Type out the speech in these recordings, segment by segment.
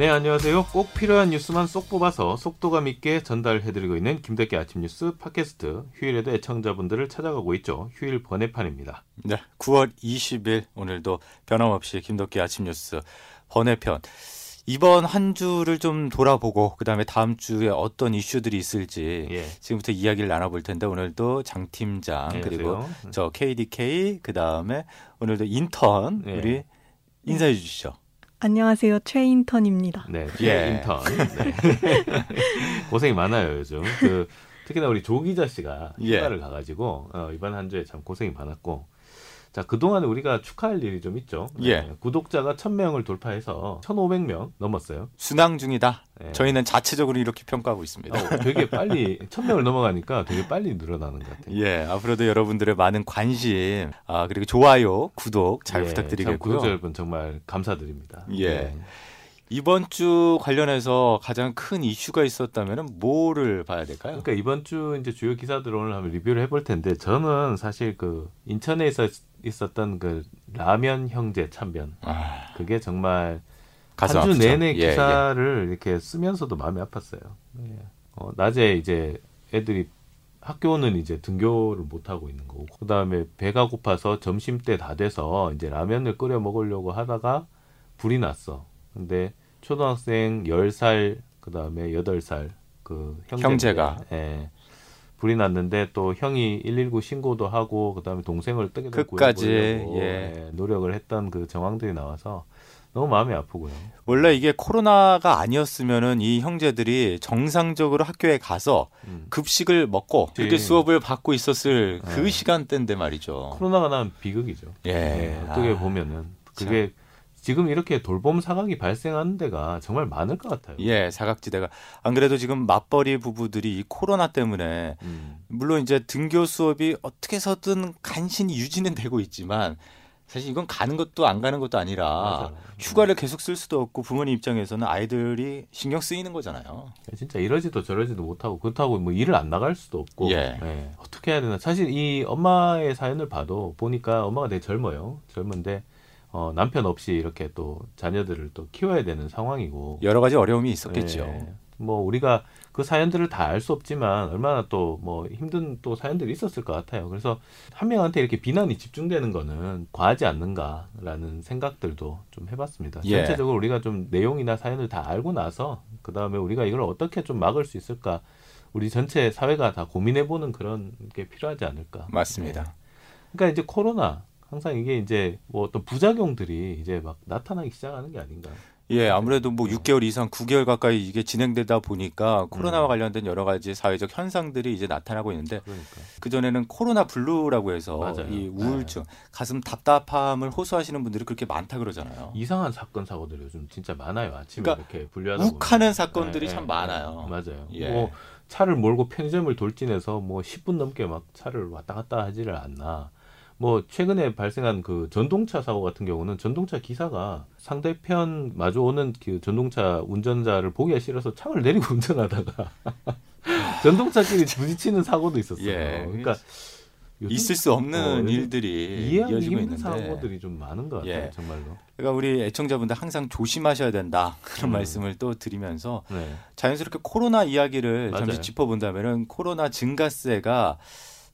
네, 안녕하세요. 꼭 필요한 뉴스만 쏙 뽑아서 속도감 있게 전달해드리고 있는 김덕기 아침 뉴스 팟캐스트. 휴일에도 애청자분들을 찾아가고 있죠. 휴일 번외판입니다. 네, 9월 20일 오늘도 변함없이 김덕기 아침 뉴스 번외편. 이번 한 주를 좀 돌아보고 그다음에 다음 주에 어떤 이슈들이 있을지 예. 지금부터 이야기를 나눠볼 텐데 오늘도 장 팀장 그리고 안녕하세요. 저 KDK 그다음에 오늘도 인턴 예. 우리 인사해 주시죠. 안녕하세요. 최인턴입니다. 네, 예. 인턴. 네. 고생이 많아요, 요즘. 그, 특히나 우리 조 기자 씨가 예. 휴가를 가가지고, 어, 이번 한 주에 참 고생이 많았고, 자, 그동안 우리가 축하할 일이 좀 있죠. 예. 네, 구독자가 1000명을 돌파해서 1500명 넘었어요. 순항 중이다. 네. 저희는 자체적으로 이렇게 평가하고 있습니다. 어, 되게 빨리, 1000명을 넘어가니까 되게 빨리 늘어나는 것 같아요. 예, 앞으로도 여러분들의 많은 관심, 아, 그리고 좋아요, 구독 잘 예, 참 부탁드리겠고요. 구독자 여러분 정말 감사드립니다. 예. 네. 이번 주 관련해서 가장 큰 이슈가 있었다면 뭐를 봐야 될까요? 그러니까 이번 주 이제 주요 기사들 오늘 한번 리뷰를 해볼 텐데 저는 사실 그 인천에 있었, 있었던 그 라면 형제 참변 아, 그게 정말 한 주. 내내 예, 예. 기사를 이렇게 쓰면서도 마음이 아팠어요. 예. 어, 낮에 이제 애들이 학교는 이제 등교를 못 하고 있는 거고 그다음에 배가 고파서 점심 때 다 돼서 이제 라면을 끓여 먹으려고 하다가 불이 났어. 근데 초등학생 10살 그다음에 8살 그 형제인데, 형제가. 예. 불이 났는데 또 형이 119 신고도 하고 그다음에 동생을 뜨개도 끝까지, 예. 예, 노력을 했던 그 정황들이 나와서 너무 마음이 아프고요. 원래 이게 코로나가 아니었으면은 이 형제들이 정상적으로 학교에 가서 음. 급식을 먹고 그치. 이렇게 수업을 받고 있었을 그 네. 시간대인데 말이죠. 코로나가 난 비극이죠. 예. 예, 어떻게 아, 보면은 그게 지금 이렇게 돌봄 사각이 발생하는 데가 정말 많을 것 같아요. 예, 사각지대가 안 그래도 지금 맞벌이 부부들이 이 코로나 때문에 음. 물론 이제 등교 수업이 어떻게 해서든 간신히 유지는 되고 있지만 사실 이건 가는 것도 안 가는 것도 아니라 맞아요. 휴가를 계속 쓸 수도 없고 부모님 입장에서는 아이들이 신경 쓰이는 거잖아요. 진짜 이러지도 저러지도 못하고 그렇다고 뭐 일을 안 나갈 수도 없고 예. 예, 어떻게 해야 되나 사실 이 엄마의 사연을 봐도 보니까 엄마가 되게 젊어요 젊은데 어, 남편 없이 이렇게 또 자녀들을 또 키워야 되는 상황이고 여러 가지 어려움이 있었겠죠. 예. 뭐 우리가 그 사연들을 다 알 수 없지만 얼마나 또 뭐 힘든 또 사연들이 있었을 것 같아요. 그래서 한 명한테 이렇게 비난이 집중되는 거는 과하지 않는가라는 생각들도 좀 해봤습니다. 예. 전체적으로 우리가 좀 내용이나 사연을 다 알고 나서 그 다음에 우리가 이걸 어떻게 좀 막을 수 있을까 우리 전체 사회가 다 고민해보는 그런 게 필요하지 않을까. 맞습니다. 예. 그러니까 이제 코로나 항상 이게 이제 뭐 어떤 부작용들이 이제 막 나타나기 시작하는 게 아닌가. 예, 아무래도 뭐 6개월 이상 9개월 가까이 이게 진행되다 보니까 코로나와 음. 관련된 여러 가지 사회적 현상들이 이제 나타나고 있는데 그러니까. 그 전에는 코로나 블루라고 해서 맞아요. 네. 이 우울증, 가슴 답답함을 호소하시는 분들이 그렇게 많다 그러잖아요. 이상한 사건 사고들이 요즘 진짜 많아요. 아침에 그러니까 이렇게 분류하다 욱하는 보면. 사건들이 예, 참 예, 많아요. 예, 맞아요. 예. 뭐 차를 몰고 편의점을 돌진해서 뭐 10분 넘게 막 차를 왔다 갔다 하지를 않나. 뭐 최근에 발생한 그 전동차 사고 같은 경우는 전동차 기사가 상대편 마주 오는 그 전동차 운전자를 보기가 싫어서 차를 내리고 운전하다가 전동차끼리 부딪히는 사고도 있었어요. 예. 그러니까 있을 수 없는 어, 일들이 이어지고 힘든 있는데 사고들이 좀 많은 것 같아요. 예. 정말로. 그러니까 우리 애청자분들 항상 조심하셔야 된다 그런 음. 말씀을 또 드리면서 네. 자연스럽게 코로나 이야기를 맞아요. 잠시 짚어본다면은 코로나 증가세가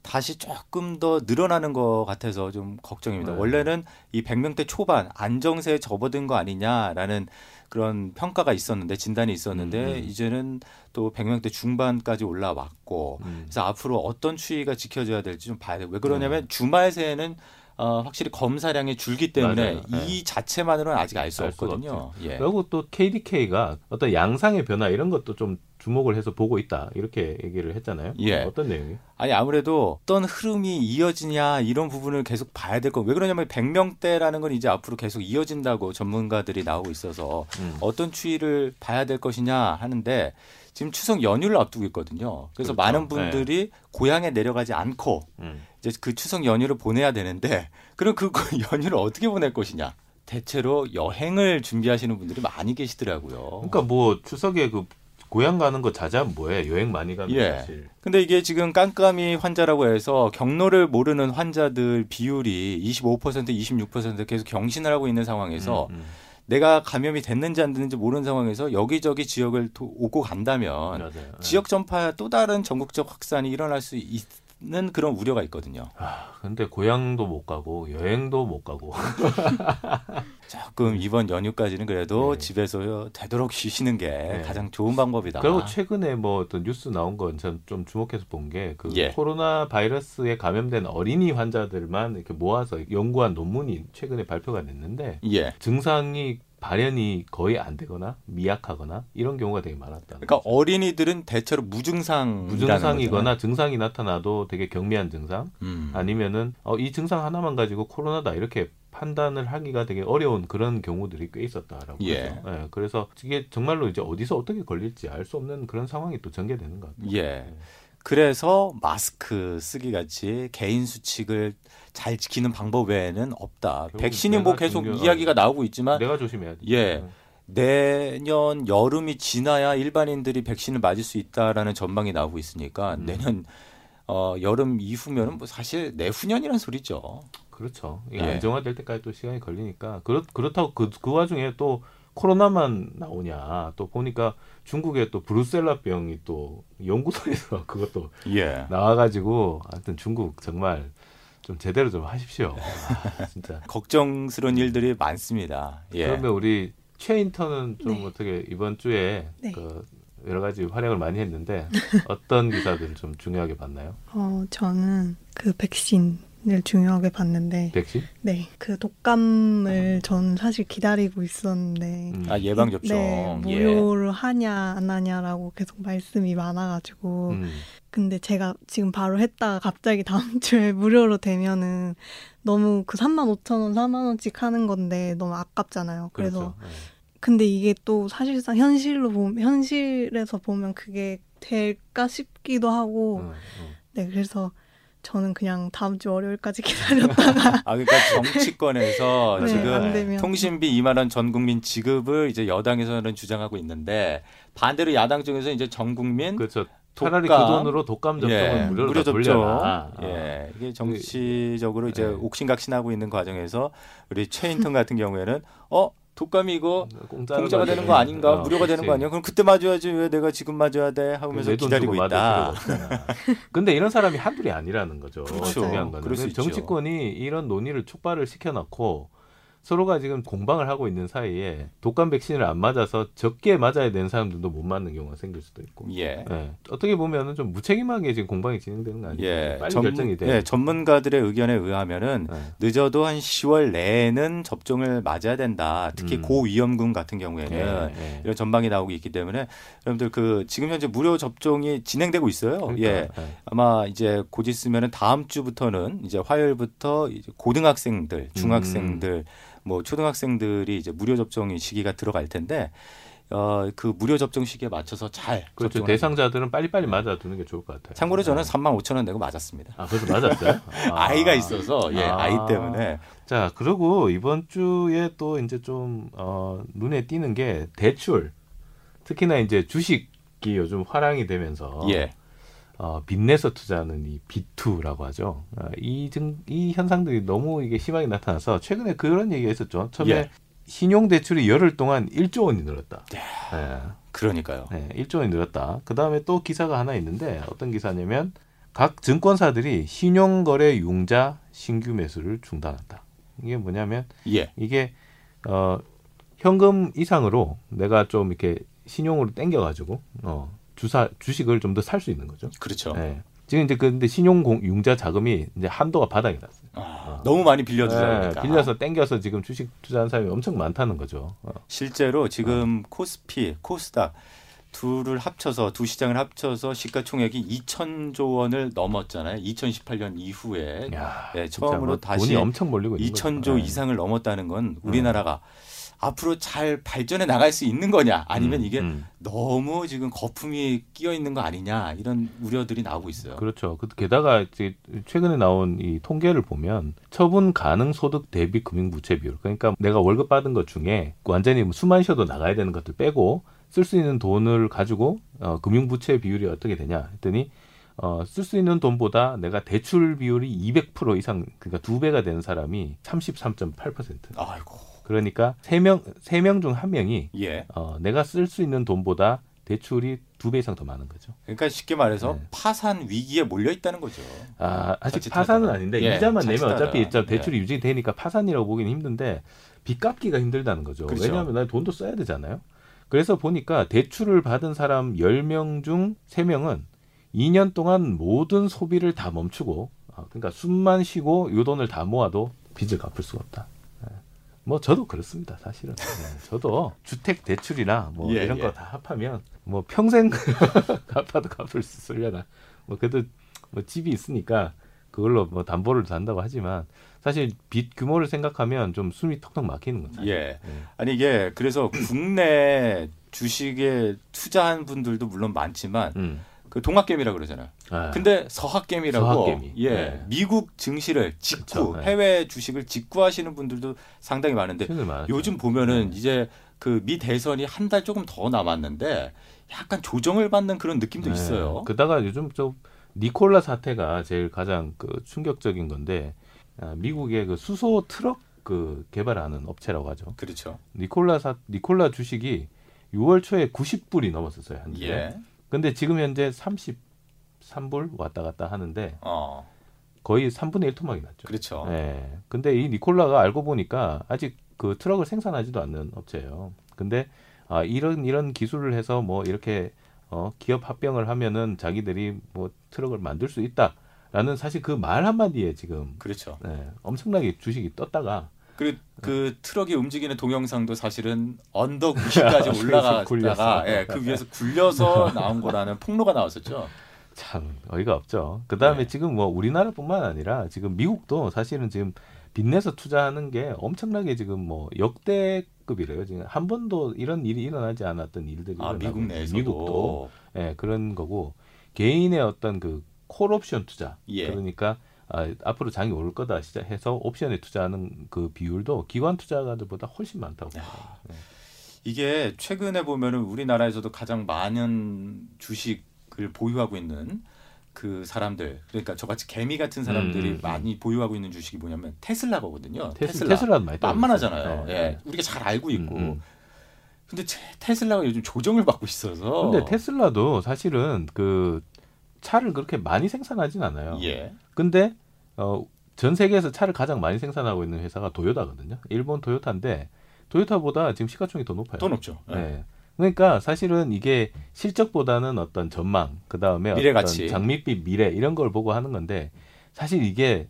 다시 조금 더 늘어나는 것 같아서 좀 걱정입니다. 네. 원래는 이 100명대 초반 안정세에 접어든 거 아니냐라는 그런 평가가 있었는데 진단이 있었는데 음, 음. 이제는 또 100명대 중반까지 올라왔고 음. 그래서 앞으로 어떤 추이가 지켜져야 될지 좀 봐야 돼요. 왜 그러냐면 네. 주말 새에는 어, 확실히 검사량이 줄기 때문에 맞아요. 네. 이 자체만으로는 아직 알 수 없거든요. 예. 그리고 또 KDK가 어떤 양상의 변화 이런 것도 좀 주목을 해서 보고 있다 이렇게 얘기를 했잖아요. 예. 어떤 내용이? 아니 아무래도 어떤 흐름이 이어지냐 이런 부분을 계속 봐야 될 거. 왜 그러냐면 100명대라는 건 이제 앞으로 계속 이어진다고 전문가들이 나오고 있어서 음. 어떤 추이를 봐야 될 것이냐 하는데 지금 추석 연휴를 앞두고 있거든요. 그래서 그렇죠. 많은 분들이 고향에 내려가지 않고 음. 이제 그 추석 연휴를 보내야 되는데 그럼 그 연휴를 어떻게 보낼 것이냐? 대체로 여행을 준비하시는 분들이 많이 계시더라고요. 그러니까 뭐 추석에 그 고향 가는 거 자자면 뭐해 여행 많이 가면 예. 사실 근데 이게 지금 깜깜이 환자라고 해서 경로를 모르는 환자들 비율이 25% 26% 계속 경신을 하고 있는 상황에서 음, 음. 내가 감염이 됐는지 안 됐는지 모르는 상황에서 여기저기 지역을 도- 오고 간다면 맞아요. 예. 지역 전파 또 다른 전국적 확산이 일어날 수 있 는 그런 우려가 있거든요. 아, 근데 고향도 못 가고 여행도 못 가고 조금 이번 연휴까지는 그래도 네. 집에서 되도록 쉬시는 게 가장 좋은 방법이다. 그리고 최근에 뭐 어떤 뉴스 나온 건 전 좀 주목해서 본 게그 예. 코로나 바이러스에 감염된 어린이 환자들만 이렇게 모아서 연구한 논문이 최근에 발표가 됐는데 예. 증상이 발현이 거의 안 되거나 미약하거나 이런 경우가 되게 많았다. 그러니까 어린이들은 대체로 무증상 무증상이거나 증상이 나타나도 되게 경미한 증상 음. 아니면은 어, 이 증상 하나만 가지고 코로나다 이렇게 판단을 하기가 되게 어려운 그런 경우들이 꽤 있었다라고 예. 그러죠. 예, 그래서 이게 정말로 이제 어디서 어떻게 걸릴지 알 수 없는 그런 상황이 또 전개되는 것 같아요. 예. 그래서 마스크 쓰기 같이 개인 수칙을 잘 지키는 방법 외에는 없다. 백신이 뭐 계속 중요한- 이야기가 나오고 있지만 내가 조심해야지. 예. 내년 여름이 지나야 일반인들이 백신을 맞을 수 있다라는 전망이 나오고 있으니까 음. 내년 어, 여름 이후면은 뭐 사실 내후년이란 소리죠. 그렇죠. 이게 예. 안정화될 때까지 또 시간이 걸리니까 그렇 그렇다고 그, 그 와중에 또 코로나만 나오냐 또 보니까 중국에 또 브루셀라병이 또 연구소에서 그것도 예. 나와가지고 하여튼 중국 정말 좀 제대로 좀 하십시오. 아, 진짜. 걱정스러운 일들이 많습니다. 예. 그러면 우리 최 인턴은 좀 네. 어떻게 이번 주에 네. 그 여러 가지 활약을 많이 했는데 어떤 기사들을 좀 중요하게 봤나요? 어, 저는 그 백신 을 중요하게 봤는데, 백신? 네, 그 독감을 전 사실 기다리고 있었는데, 음. 아 예방 접종. 네, 예. 무료로 하냐 안 하냐라고 계속 말씀이 많아가지고, 음. 근데 제가 지금 바로 했다가 갑자기 다음 주에 무료로 되면은 너무 그 3만 5천 원, 4만 원씩 하는 건데 너무 아깝잖아요. 그래서 그렇죠. 예. 근데 이게 또 사실상 현실로 보면 현실에서 보면 그게 될까 싶기도 하고 음, 음. 네 그래서 저는 그냥 다음 주 월요일까지 기다렸다가 아 그러니까 정치권에서 네, 지금 통신비 2만 원 전 국민 지급을 이제 여당에서는 주장하고 있는데 반대로 야당 쪽에서 이제 전 국민 그렇죠. 차라리 독감. 그 돈으로 독감 접종을 예, 무료로 무료 다 접종. 돌려라. 아. 예, 이게 정치적으로 이제 예. 옥신각신하고 있는 과정에서 우리 최인턴 같은 경우에는 어 독감이 이거 공짜로 공짜가 되는 거 아닌가 어, 무료가 되는 그렇지. 거 아니야? 그럼 그때 맞아야지 왜 내가 지금 맞아야 돼? 하면서 기다리고 있다. 근데 이런 사람이 한둘이 아니라는 거죠. 그렇죠. 중요한 거는. 정치권이 이런 논의를 촉발을 시켜놓고 서로가 지금 공방을 하고 있는 사이에 독감 백신을 안 맞아서 적게 맞아야 되는 사람들도 못 맞는 경우가 생길 수도 있고. 예. 예. 어떻게 보면은 좀 무책임하게 지금 공방이 진행되는 거 아니에요? 예, 빨리 전- 결정이 돼. 예, 전문가들의 의견에 의하면은 예. 늦어도 한 10월 내에는 접종을 맞아야 된다. 특히 음. 고위험군 같은 경우에는 예, 예. 이런 전망이 나오고 있기 때문에 여러분들 그 지금 현재 무료 접종이 진행되고 있어요. 그러니까, 예. 아마 이제 곧 있으면은 다음 주부터는 이제 화요일부터 이제 고등학생들, 중학생들, 음. 뭐 초등학생들이 이제 무료 접종이 시기가 들어갈 텐데 어 그 무료 접종 시기에 맞춰서 잘 그렇죠. 대상자들은 빨리빨리 맞아두는 게 좋을 것 같아요. 참고로 저는 예. 3만 5천 원 내고 맞았습니다. 아, 그래서 맞았어요? 아. 이가 있어서 예, 아. 아이 때문에 자, 그리고 이번 주에 또 이제 좀, 어, 눈에 띄는 게 대출. 특히나 이제 주식이 요즘 화랑이 되면서. 예. 어, 빚내서 투자하는 이 비투라고 하죠. 어, 이, 증, 이 현상들이 너무 이게 심하게 나타나서 최근에 그런 얘기가 있었죠. 처음에 예. 신용대출이 열흘 동안 1조 원이 늘었다. 예. 그러니까요. 네, 1조 원이 늘었다. 그 다음에 또 기사가 하나 있는데 어떤 기사냐면 각 증권사들이 신용거래 융자 신규 매수를 중단한다. 이게 뭐냐면 예. 이게 어 현금 이상으로 내가 좀 이렇게 신용으로 땡겨가지고 어 주사 주식을 좀 더 살 수 있는 거죠. 그렇죠. 네. 지금 이제 근데 신용 공, 융자 자금이 이제 한도가 바닥이 났어요. 아, 너무 많이 빌려주다 네, 빌려서 땡겨서 지금 주식 투자하는 사람이 엄청 많다는 거죠. 어. 실제로 지금 코스피, 코스닥 둘을 합쳐서 두 시장을 합쳐서 시가총액이 2천조 원을 넘었잖아요. 2018년 이후에 야, 네, 처음으로 뭐 다시 엄청 몰리고 있는 2천조 거죠. 네. 이상을 넘었다는 건 우리나라가 앞으로 잘 발전해 나갈 수 있는 거냐 아니면 음, 이게 음. 너무 지금 거품이 끼어 있는 거 아니냐 이런 우려들이 나오고 있어요. 그렇죠. 그- 게다가 이제 최근에 나온 이 통계를 보면 처분 가능 소득 대비 금융 부채 비율. 그러니까 내가 월급 받은 것 중에 완전히 뭐 숨만 쉬어도 나가야 되는 것들 빼고 쓸 수 있는 돈을 가지고 어, 금융 부채 비율이 어떻게 되냐 했더니 어, 쓸 수 있는 돈보다 내가 대출 비율이 200% 이상 그러니까 두 배가 되는 사람이 33.8%. 아이고 그러니까 세 명 세 명 중 한 명이 예. 어, 내가 쓸 수 있는 돈보다 대출이 두 배 이상 더 많은 거죠. 그러니까 쉽게 말해서 네. 파산 위기에 몰려 있다는 거죠. 아, 아직. 파산은 아닌데 예, 이자만 내면 자칫하다가. 어차피 이자 예. 대출이 유지 되니까 파산이라고 보기는 힘든데 빚 갚기가 힘들다는 거죠. 그렇죠. 왜냐하면 나 돈도 써야 되잖아요. 그래서 보니까 대출을 받은 사람 10명 중 3명은 2년 동안 모든 소비를 다 멈추고 아, 그러니까 숨만 쉬고 요 돈을 다 모아도 빚을 갚을 수가 없다. 예. 뭐 저도 그렇습니다, 사실은. 예, 저도 주택 대출이나 뭐 예, 이런 예. 거다 합하면 뭐 평생 갚아도 갚을 수 있으려나. 뭐 그래도 뭐 집이 있으니까 그걸로 뭐 담보를 단다고 하지만 사실 빚 규모를 생각하면 좀 숨이 턱턱 막히는 거죠. 예. 아니 이게 그래서 국내 주식에 투자한 분들도 물론 많지만 음. 그 동학개미라 그러잖아요. 아, 근데 서학개미라고 서학개미. 예 네. 미국 증시를 직구 그쵸, 네. 해외 주식을 직구하시는 분들도 상당히 많은데. 요즘 보면은 네. 이제 그 미 대선이 한 달 조금 더 남았는데 약간 조정을 받는 그런 느낌도 네. 있어요. 그다가 요즘 좀 니콜라 사태가 제일 가장 그 충격적인 건데 아, 미국의 그 수소 트럭 그 개발하는 업체라고 하죠. 그렇죠. 니콜라 사 니콜라 주식이 6월 초에 90불이 넘었었어요 한 주에. 예. 근데 지금 현재 33불 왔다 갔다 하는데 어. 거의 3분의 1 토막이 났죠. 그렇죠. 예. 근데 이 니콜라가 알고 보니까 아직 그 트럭을 생산하지도 않는 업체예요. 근데 아 이런 이런 기술을 해서 뭐 이렇게 어 기업 합병을 하면은 자기들이 뭐 트럭을 만들 수 있다라는 사실 그 말 한마디에 지금 그렇죠. 예, 엄청나게 주식이 떴다가 그, 그 트럭이 움직이는 동영상도 사실은 언덕 위까지 그래서 올라가다가. 예, 그 위에서 굴려서 나온 거라는 폭로가 나왔었죠. 참 어이가 없죠. 그 다음에 네. 지금 뭐 우리나라뿐만 아니라 지금 미국도 사실은 지금 빚내서 투자하는 게 엄청나게 지금 뭐 역대급이래요. 지금 한 번도 이런 일이 일어나지 않았던 일들이 아, 미국 있는 내에서도 미국도 예, 그런 거고 개인의 어떤 그 콜옵션 투자 예. 그러니까 아, 앞으로 장이 올 거다 시작해서 옵션에 투자하는 그 비율도 기관 투자가들보다 훨씬 많다고. 야. 봐요. 네. 이게 최근에 보면은 우리나라에서도 가장 많은 주식을 보유하고 있는 그 사람들 그러니까 저같이 개미 같은 사람들이 음, 음, 음. 많이 보유하고 있는 주식이 뭐냐면 테슬라거든요. 테슬, 테슬라. 떨어졌어요. 만만하잖아요. 네, 예. 네. 우리가 잘 알고 있고. 음, 음. 근데 제- 테슬라가 요즘 조정을 받고 있어서 근데 테슬라도 사실은 그 차를 그렇게 많이 생산하진 않아요. 예. 근데 어, 전 세계에서 차를 가장 많이 생산하고 있는 회사가 도요타거든요. 일본 도요타인데 도요타보다 지금 시가총이 더 높아요. 더 높죠. 예. 네. 그러니까 사실은 이게 실적보다는 어떤 전망, 그 다음에 미래 어떤 가치. 장밋빛 미래 이런 걸 보고 하는 건데 사실 이게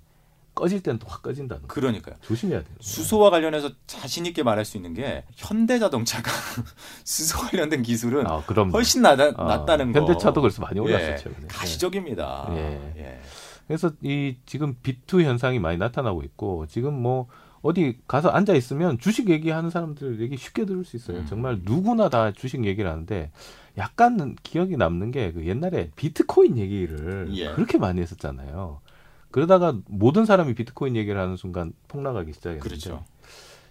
꺼질 때는 또 확 꺼진다는 거. 그러니까요. 조심해야 돼요. 수소와 관련해서 자신 있게 말할 수 있는 게 현대자동차가 수소 관련된 기술은 아, 훨씬 낫다, 낫다는 거. 현대차도 그래서 많이 예, 올랐었죠. 네. 가시적입니다. 예. 예. 그래서 이 지금 비투 현상이 많이 나타나고 있고 지금 뭐 어디 가서 앉아 있으면 주식 얘기하는 사람들 얘기 쉽게 들을 수 있어요. 음. 정말 누구나 다 주식 얘기를 하는데 약간 기억이 남는 게 그 옛날에 비트코인 얘기를 예. 그렇게 많이 했었잖아요. 그러다가 모든 사람이 비트코인 얘기를 하는 순간 폭락하기 시작했는데 그렇죠.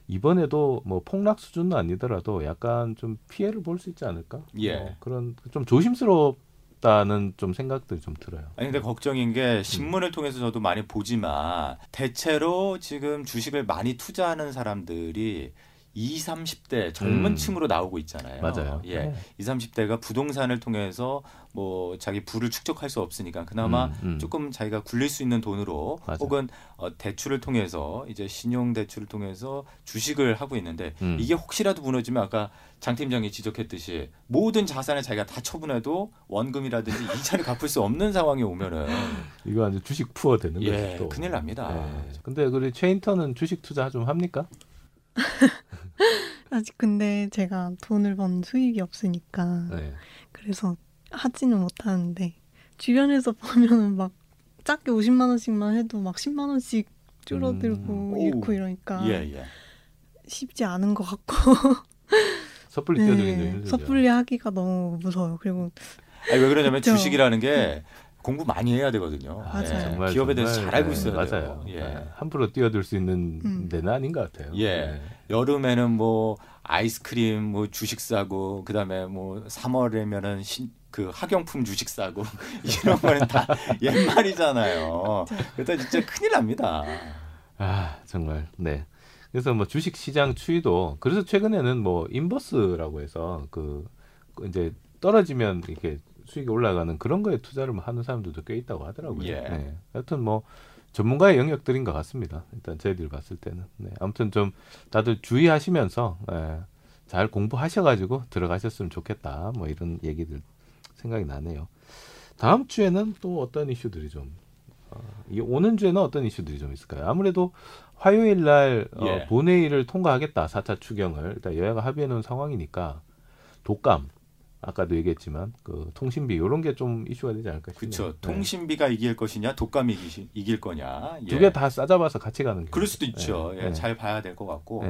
이번에도 뭐 폭락 수준은 아니더라도 약간 좀 피해를 볼 수 있지 않을까? 예. 뭐 그런 좀 조심스럽다는 좀 생각들이 좀 들어요. 아니 근데 걱정인 게 신문을 통해서 저도 많이 보지만 대체로 지금 주식을 많이 투자하는 사람들이 20, 30대 젊은 음. 층으로 나오고 있잖아요. 맞아요. 예. 네. 20, 30대가 부동산을 통해서 뭐 자기 부를 축적할 수 없으니까 그나마 음, 음. 조금 자기가 굴릴 수 있는 돈으로 맞아. 혹은 어, 대출을 통해서 이제 신용 대출을 통해서 주식을 하고 있는데 음. 이게 혹시라도 무너지면 아까 장 팀장이 지적했듯이 모든 자산을 자기가 다 처분해도 원금이라든지 이자를 갚을 수 없는 상황이 오면은 이거 완전 주식 푸어 되는 거죠. 예 또. 큰일 납니다. 예. 근데 우리 최인턴은 주식 투자 좀 합니까? 아직 근데 제가 돈을 번 수익이 없으니까 네. 그래서 하지는 못하는데 주변에서 보면은 막 작게 50만 원씩만 해도 막 10만 원씩 줄어들고 음. 잃고 오우. 이러니까 예 예. 쉽지 않은 것 같고 섣불리 좀 힘들죠. 섣불리 하기가 너무 무서워요. 그리고 아니 왜 그러냐면 그쵸. 주식이라는 게 공부 많이 해야 되거든요. 아, 맞아요. 정말, 기업에 대해서 정말, 잘 알고 네, 있어야 맞아요. 돼요. 예. 네, 함부로 뛰어들 수 있는 음. 데는 아닌 것 같아요. 예. 네. 여름에는 뭐 아이스크림 뭐 주식 사고 그다음에 뭐 3월이면은 신, 그 학용품 주식 사고 이런 거는 다 옛말이잖아요. 그러다 진짜 큰일 납니다. 아 정말 네. 그래서 뭐 주식 시장 추이도 그래서 최근에는 뭐 인버스라고 해서 그, 그 이제 떨어지면 이렇게 수익이 올라가는 그런 거에 투자를 하는 사람들도 꽤 있다고 하더라고요. 예. 네. 하여튼 뭐 전문가의 영역들인 것 같습니다. 일단 저희들 봤을 때는. 네. 아무튼 좀 다들 주의하시면서 예, 잘 공부하셔가지고 들어가셨으면 좋겠다. 뭐 이런 얘기들 생각이 나네요. 다음 주에는 또 어떤 이슈들이 좀 어, 이 오는 주에는 어떤 이슈들이 좀 있을까요? 아무래도 화요일 날 어, 예. 본회의를 통과하겠다. 4차 추경을 일단 여야가 합의해 놓은 상황이니까 독감 아까도 얘기했지만 그 통신비 이런 게 좀 이슈가 되지 않을까 싶네요. 그렇죠. 통신비가 이길 것이냐, 독감이 이길 거냐. 예. 두개 다 싸잡아서 같이 가는 게 그럴 수도 있죠. 예, 예, 예. 잘 봐야 될 것 같고.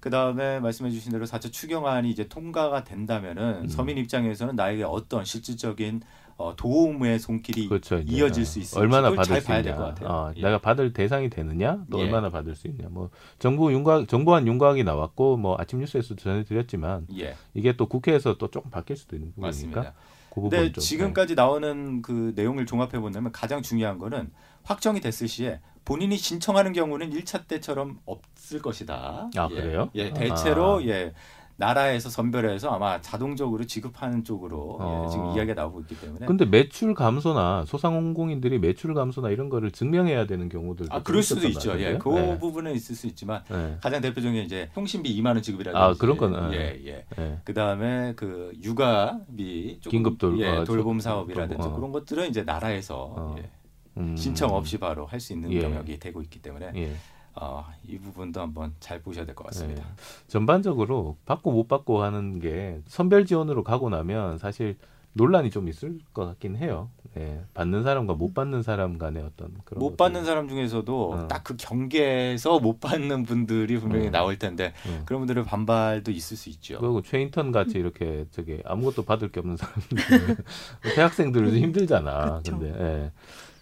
예. 그 다음에 말씀해주신 대로 4차 추경안이 이제 통과가 된다면은 음. 서민 입장에서는 나에게 어떤 실질적인 어, 도움의 손길이 그렇죠. 이어질 수 있을지 얼마나 받을 잘 수 봐야. 될 것 같아요. 어, 예. 내가 받을 대상이 되느냐, 또 예. 얼마나 받을 수 있냐. 뭐 정부 윤곽, 정부안 윤곽이 나왔고 뭐 아침 뉴스에서 전해드렸지만 예, 이게 또 국회에서 또 조금 바뀔 수도 있는 부분이니까 맞습니다. 그 근데 좀. 지금까지 나오는 그 내용을 종합해 본다면 가장 중요한 거는 확정이 됐을 시에 본인이 신청하는 경우는 1차 때처럼 없을 것이다. 아, 예. 그래요? 예, 대체로 아. 예. 나라에서 선별해서 아마 자동적으로 지급하는 쪽으로 어. 예, 지금 이야기가 나오고 있기 때문에 근데 매출 감소나 소상공인들이 매출 감소나 이런 거를 증명해야 되는 경우들도 아좀 그럴 수도 있죠. 것 예, 그 같은데요? 부분은 있을 수 있지만 네. 가장 대표적인 게 이제 통신비 2만 원 지급이라든지 아, 그런 건, 예, 예. 네. 그다음에 그 육아비 조금, 긴급 돌- 예, 어, 돌봄 저- 사업이라든지 어. 그런 것들은 이제 나라에서 어. 예, 음. 신청 없이 바로 할 수 있는 예. 영역이 되고 있기 때문에 예. 어, 이 부분도 한번 잘 보셔야 될 것 같습니다. 네. 전반적으로 받고 못 받고 하는 게 선별 지원으로 가고 나면 사실 논란이 좀 있을 것 같긴 해요. 예. 받는 사람과 못 받는 사람 간의 어떤 그런 못 것들. 받는 사람 중에서도 어. 딱그 경계에서 못 받는 분들이 분명히 어. 나올 텐데 음. 그런 분들의 반발도 있을 수 있죠. 그리고 최인턴 같이 이렇게 저기 아무것도 받을 게 없는 사람들 대학생들은 좀 힘들잖아. 그쵸. 근데 예.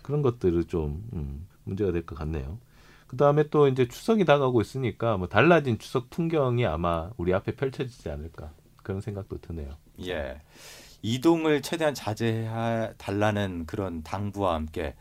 그런 것들은 좀 음, 문제가 될 것 같네요. 그 다음에 또 이제 추석이 다가오고 있으니까 뭐 달라진 추석 풍경이 아마 우리 앞에 펼쳐지지 않을까 그런 생각도 드네요. 예. 이동을 최대한 자제해 달라는 그런 당부와 함께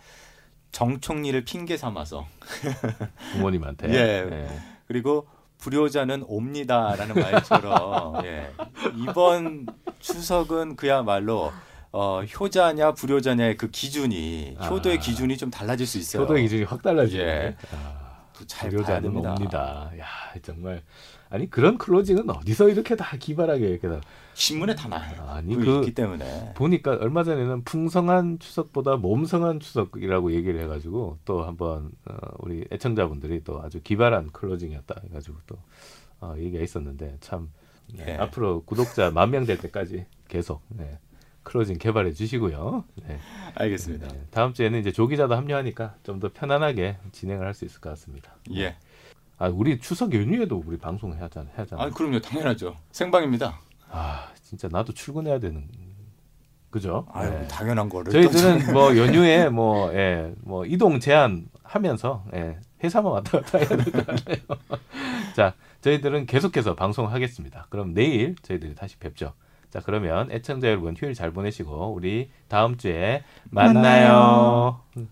정총리를 핑계 삼아서 부모님한테. 예. 그리고 불효자는 옵니다라는 말처럼 예. 이번 추석은 그야말로 어, 효자냐 불효자냐의 그 기준이 아. 효도의 기준이 좀 달라질 수 있어요. 효도의 기준이 확 달라지네. 예. 아, 잘 봐야 불효자는 됩니다. 옵니다. 야 정말 아니 그런 클로징은 어디서 이렇게 다 기발하게 이렇게 다 신문에 다 나요. 아니 그그 있기 때문에 보니까 얼마 전에는 풍성한 추석보다 몸성한 추석이라고 얘기를 해가지고 또 한번 어, 우리 애청자분들이 또 아주 기발한 클로징이었다 해가지고 또 어, 얘기가 있었는데 참 네, 예. 앞으로 구독자 만 명 될 때까지 계속 네, 클로징 개발해 주시고요. 네, 알겠습니다. 네, 다음 주에는 이제 조 기자도 합류하니까 좀 더 편안하게 진행을 할 수 있을 것 같습니다. 예. 아 우리 추석 연휴에도 우리 방송 해야 하잖아. 해야잖아. 아, 그럼요. 당연하죠. 생방입니다. 아 진짜 나도 출근해야 되는 그죠? 아유, 네. 당연한 거를. 저희들은 뭐 연휴에 뭐, 예, 뭐 이동 제한 하면서 예, 회사만 왔다 갔다 해야 될거 아니에요. 자, 저희들은 계속해서 방송하겠습니다. 그럼 내일 저희들이 다시 뵙죠. 자, 그러면 애청자 여러분 휴일 잘 보내시고 우리 다음 주에 만나요. 만나요.